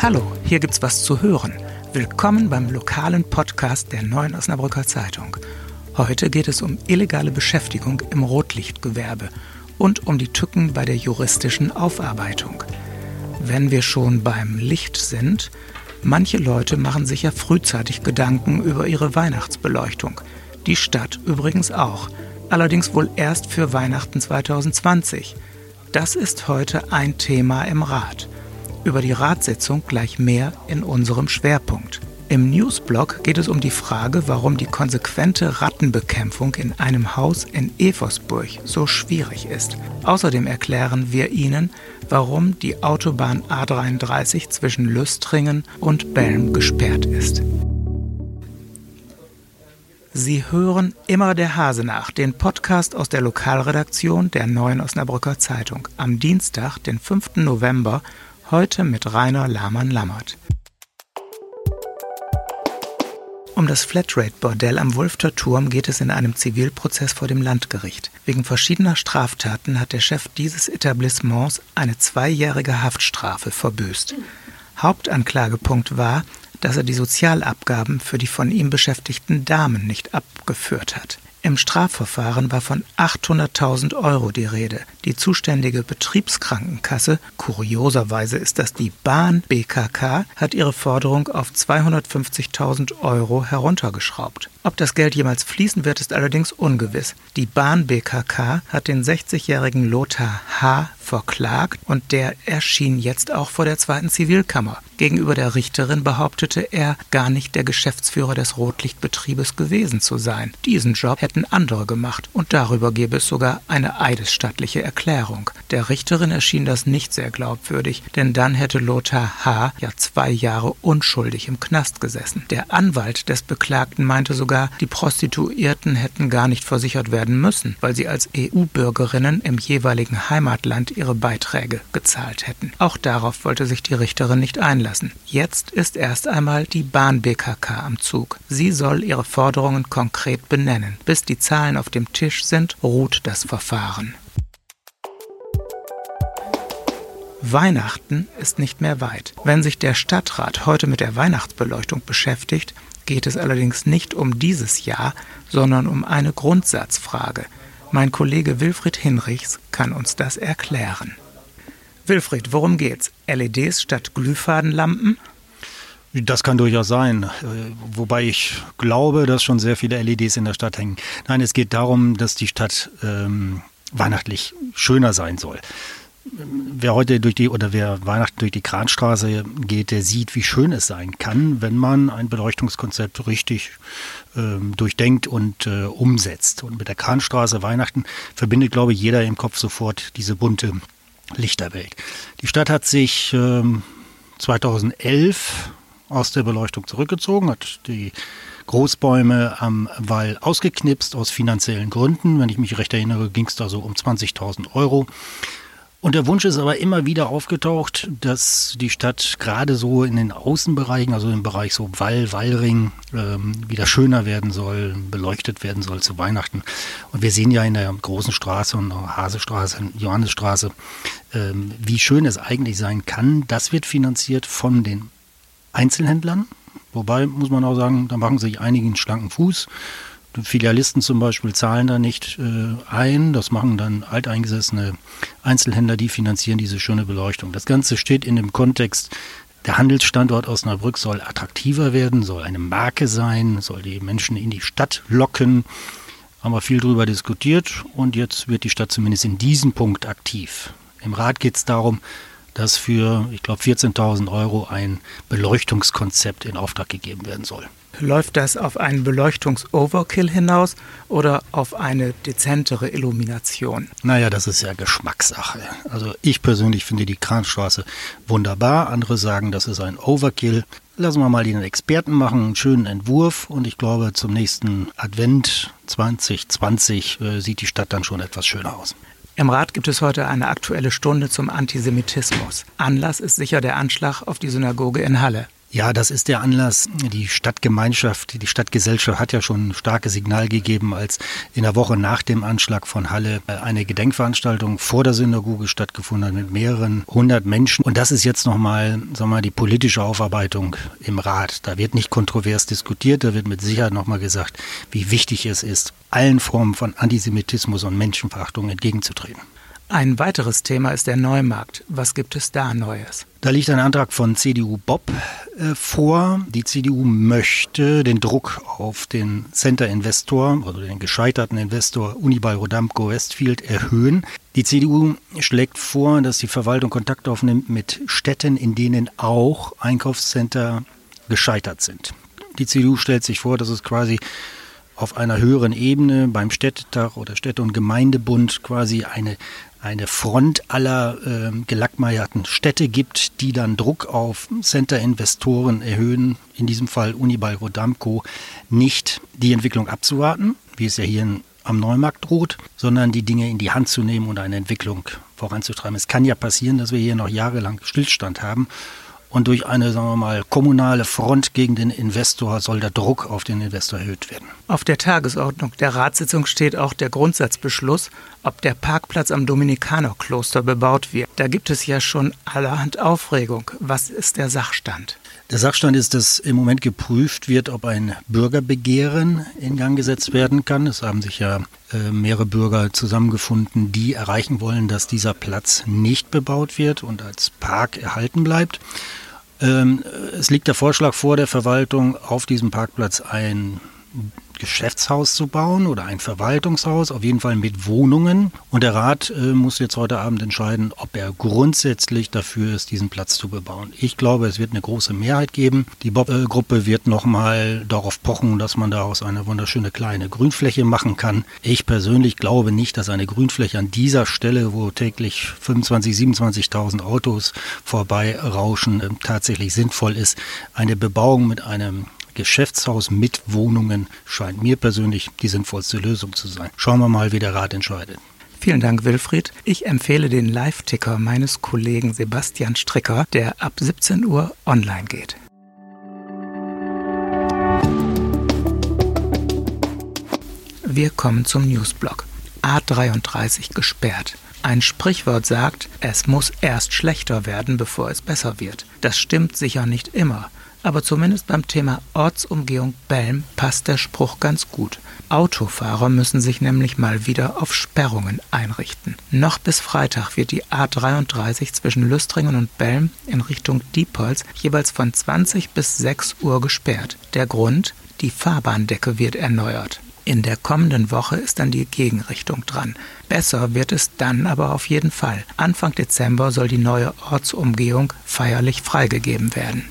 Hallo, hier gibt's was zu hören. Willkommen beim lokalen Podcast der Neuen Osnabrücker Zeitung. Heute geht es um illegale Beschäftigung im Rotlichtgewerbe und um die Tücken bei der juristischen Aufarbeitung. Wenn wir schon beim Licht sind, manche Leute machen sich ja frühzeitig Gedanken über ihre Weihnachtsbeleuchtung. Die Stadt übrigens auch. Allerdings wohl erst für Weihnachten 2020. Das ist heute ein Thema im Rat. Über die Ratssitzung gleich mehr in unserem Schwerpunkt. Im Newsblog geht es um die Frage, warum die konsequente Rattenbekämpfung in einem Haus in Eversburg so schwierig ist. Außerdem erklären wir Ihnen, warum die Autobahn A33 zwischen Lüstringen und Belm gesperrt ist. Sie hören immer der Hase nach, den Podcast aus der Lokalredaktion der Neuen Osnabrücker Zeitung. Am Dienstag, den 5. November, heute mit Rainer Lahmann-Lammert. Um das Flatrate-Bordell am Wulfter Turm geht es in einem Zivilprozess vor dem Landgericht. Wegen verschiedener Straftaten hat der Chef dieses Etablissements eine zweijährige Haftstrafe verbüßt. Hauptanklagepunkt war, dass er die Sozialabgaben für die von ihm beschäftigten Damen nicht abgeführt hat. Im Strafverfahren war von 800.000 Euro die Rede. Die zuständige Betriebskrankenkasse, kurioserweise ist das die Bahn BKK, hat ihre Forderung auf 250.000 Euro heruntergeschraubt. Ob das Geld jemals fließen wird, ist allerdings ungewiss. Die Bahn BKK hat den 60-jährigen Lothar H verklagt und der erschien jetzt auch vor der zweiten Zivilkammer. Gegenüber der Richterin behauptete er, gar nicht der Geschäftsführer des Rotlichtbetriebes gewesen zu sein. Diesen Job hätten andere gemacht und darüber gäbe es sogar eine eidesstattliche Erklärung. Der Richterin erschien das nicht sehr glaubwürdig, denn dann hätte Lothar H. ja zwei Jahre unschuldig im Knast gesessen. Der Anwalt des Beklagten meinte sogar, die Prostituierten hätten gar nicht versichert werden müssen, weil sie als EU-Bürgerinnen im jeweiligen Heimatland ihre Beiträge gezahlt hätten. Auch darauf wollte sich die Richterin nicht einlassen. Jetzt ist erst einmal die Bahn BKK am Zug. Sie soll ihre Forderungen konkret benennen. Bis die Zahlen auf dem Tisch sind, ruht das Verfahren. Weihnachten ist nicht mehr weit. Wenn sich der Stadtrat heute mit der Weihnachtsbeleuchtung beschäftigt, geht es allerdings nicht um dieses Jahr, sondern um eine Grundsatzfrage. Mein Kollege Wilfried Hinrichs kann uns das erklären. Wilfried, worum geht's? LEDs statt Glühfadenlampen? Das kann durchaus sein, äh, wobei ich glaube, dass schon sehr viele LEDs in der Stadt hängen. Nein, es geht darum, dass die Stadt ähm, weihnachtlich schöner sein soll wer heute durch die oder wer Weihnachten durch die Kranstraße geht, der sieht, wie schön es sein kann, wenn man ein Beleuchtungskonzept richtig ähm, durchdenkt und äh, umsetzt. Und mit der Kranstraße Weihnachten verbindet, glaube ich, jeder im Kopf sofort diese bunte Lichterwelt. Die Stadt hat sich ähm, 2011 aus der Beleuchtung zurückgezogen, hat die Großbäume am Wall ausgeknipst aus finanziellen Gründen. Wenn ich mich recht erinnere, ging es da so um 20.000 Euro. Und der Wunsch ist aber immer wieder aufgetaucht, dass die Stadt gerade so in den Außenbereichen, also im Bereich so Wall, Wallring, ähm, wieder schöner werden soll, beleuchtet werden soll zu Weihnachten. Und wir sehen ja in der großen Straße und Hasestraße, Johannesstraße, ähm, wie schön es eigentlich sein kann. Das wird finanziert von den Einzelhändlern. Wobei muss man auch sagen, da machen sich einige einen schlanken Fuß Filialisten zum Beispiel zahlen da nicht äh, ein. Das machen dann alteingesessene Einzelhändler, die finanzieren diese schöne Beleuchtung. Das Ganze steht in dem Kontext, der Handelsstandort Osnabrück soll attraktiver werden, soll eine Marke sein, soll die Menschen in die Stadt locken. Haben wir viel darüber diskutiert und jetzt wird die Stadt zumindest in diesem Punkt aktiv. Im Rat geht es darum, dass für, ich glaube, 14.000 Euro ein Beleuchtungskonzept in Auftrag gegeben werden soll. Läuft das auf einen Beleuchtungs-Overkill hinaus oder auf eine dezentere Illumination? Naja, das ist ja Geschmackssache. Also ich persönlich finde die Kranstraße wunderbar. Andere sagen, das ist ein Overkill. Lassen wir mal den Experten machen, einen schönen Entwurf. Und ich glaube, zum nächsten Advent 2020 äh, sieht die Stadt dann schon etwas schöner aus. Im Rat gibt es heute eine aktuelle Stunde zum Antisemitismus. Anlass ist sicher der Anschlag auf die Synagoge in Halle. Ja, das ist der Anlass. Die Stadtgemeinschaft, die Stadtgesellschaft hat ja schon ein starkes Signal gegeben, als in der Woche nach dem Anschlag von Halle eine Gedenkveranstaltung vor der Synagoge stattgefunden hat mit mehreren hundert Menschen. Und das ist jetzt nochmal, sagen wir mal, die politische Aufarbeitung im Rat. Da wird nicht kontrovers diskutiert, da wird mit Sicherheit nochmal gesagt, wie wichtig es ist, allen Formen von Antisemitismus und Menschenverachtung entgegenzutreten. Ein weiteres Thema ist der Neumarkt. Was gibt es da Neues? Da liegt ein Antrag von CDU Bob äh, vor. Die CDU möchte den Druck auf den Center-Investor oder den gescheiterten Investor Unibail Rodamco Westfield erhöhen. Die CDU schlägt vor, dass die Verwaltung Kontakt aufnimmt mit Städten, in denen auch Einkaufscenter gescheitert sind. Die CDU stellt sich vor, dass es quasi auf einer höheren Ebene beim Städtetag oder Städte- und Gemeindebund quasi eine eine Front aller äh, gelackmeierten Städte gibt, die dann Druck auf Center-Investoren erhöhen, in diesem Fall Unibail Rodamco, nicht die Entwicklung abzuwarten, wie es ja hier in, am Neumarkt droht, sondern die Dinge in die Hand zu nehmen und eine Entwicklung voranzutreiben. Es kann ja passieren, dass wir hier noch jahrelang Stillstand haben und durch eine, sagen wir mal, kommunale Front gegen den Investor soll der Druck auf den Investor erhöht werden. Auf der Tagesordnung der Ratssitzung steht auch der Grundsatzbeschluss, ob der Parkplatz am Dominikanerkloster bebaut wird. Da gibt es ja schon allerhand Aufregung. Was ist der Sachstand? Der Sachstand ist, dass im Moment geprüft wird, ob ein Bürgerbegehren in Gang gesetzt werden kann. Es haben sich ja äh, mehrere Bürger zusammengefunden, die erreichen wollen, dass dieser Platz nicht bebaut wird und als Park erhalten bleibt. Ähm, es liegt der Vorschlag vor der Verwaltung, auf diesem Parkplatz ein Geschäftshaus zu bauen oder ein Verwaltungshaus, auf jeden Fall mit Wohnungen. Und der Rat äh, muss jetzt heute Abend entscheiden, ob er grundsätzlich dafür ist, diesen Platz zu bebauen. Ich glaube, es wird eine große Mehrheit geben. Die Bob-Gruppe wird nochmal darauf pochen, dass man daraus eine wunderschöne kleine Grünfläche machen kann. Ich persönlich glaube nicht, dass eine Grünfläche an dieser Stelle, wo täglich 25.000, 27.000 Autos vorbeirauschen, äh, tatsächlich sinnvoll ist. Eine Bebauung mit einem Geschäftshaus mit Wohnungen scheint mir persönlich die sinnvollste Lösung zu sein. Schauen wir mal, wie der Rat entscheidet. Vielen Dank, Wilfried. Ich empfehle den Live-Ticker meines Kollegen Sebastian Stricker, der ab 17 Uhr online geht. Wir kommen zum Newsblog. A33 gesperrt. Ein Sprichwort sagt, es muss erst schlechter werden, bevor es besser wird. Das stimmt sicher nicht immer aber zumindest beim Thema Ortsumgehung Belm passt der Spruch ganz gut. Autofahrer müssen sich nämlich mal wieder auf Sperrungen einrichten. Noch bis Freitag wird die A33 zwischen Lüstringen und Belm in Richtung Diepholz jeweils von 20 bis 6 Uhr gesperrt. Der Grund? Die Fahrbahndecke wird erneuert. In der kommenden Woche ist dann die Gegenrichtung dran. Besser wird es dann aber auf jeden Fall. Anfang Dezember soll die neue Ortsumgehung feierlich freigegeben werden.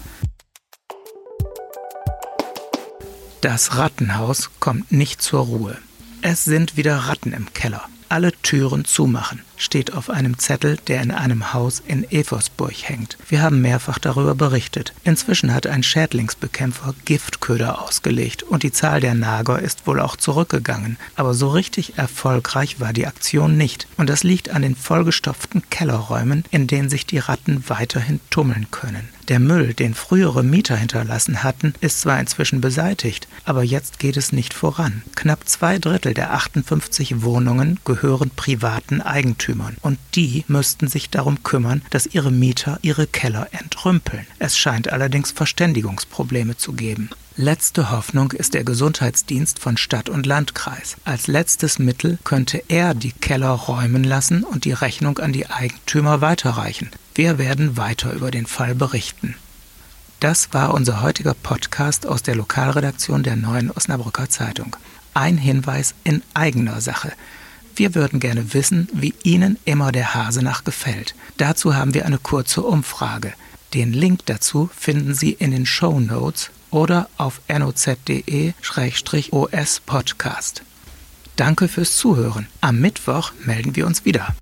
Das Rattenhaus kommt nicht zur Ruhe. Es sind wieder Ratten im Keller. Alle Türen zumachen steht auf einem Zettel, der in einem Haus in Eversburg hängt. Wir haben mehrfach darüber berichtet. Inzwischen hat ein Schädlingsbekämpfer Giftköder ausgelegt und die Zahl der Nager ist wohl auch zurückgegangen. Aber so richtig erfolgreich war die Aktion nicht. Und das liegt an den vollgestopften Kellerräumen, in denen sich die Ratten weiterhin tummeln können. Der Müll, den frühere Mieter hinterlassen hatten, ist zwar inzwischen beseitigt, aber jetzt geht es nicht voran. Knapp zwei Drittel der 58 Wohnungen gehören privaten Eigentümern. Eigentümern und die müssten sich darum kümmern, dass ihre Mieter ihre Keller entrümpeln. Es scheint allerdings Verständigungsprobleme zu geben. Letzte Hoffnung ist der Gesundheitsdienst von Stadt und Landkreis. Als letztes Mittel könnte er die Keller räumen lassen und die Rechnung an die Eigentümer weiterreichen. Wir werden weiter über den Fall berichten. Das war unser heutiger Podcast aus der Lokalredaktion der Neuen Osnabrücker Zeitung. Ein Hinweis in eigener Sache. Wir würden gerne wissen, wie Ihnen immer der Hasenach gefällt. Dazu haben wir eine kurze Umfrage. Den Link dazu finden Sie in den Show Notes oder auf noz.de-os Podcast. Danke fürs Zuhören. Am Mittwoch melden wir uns wieder.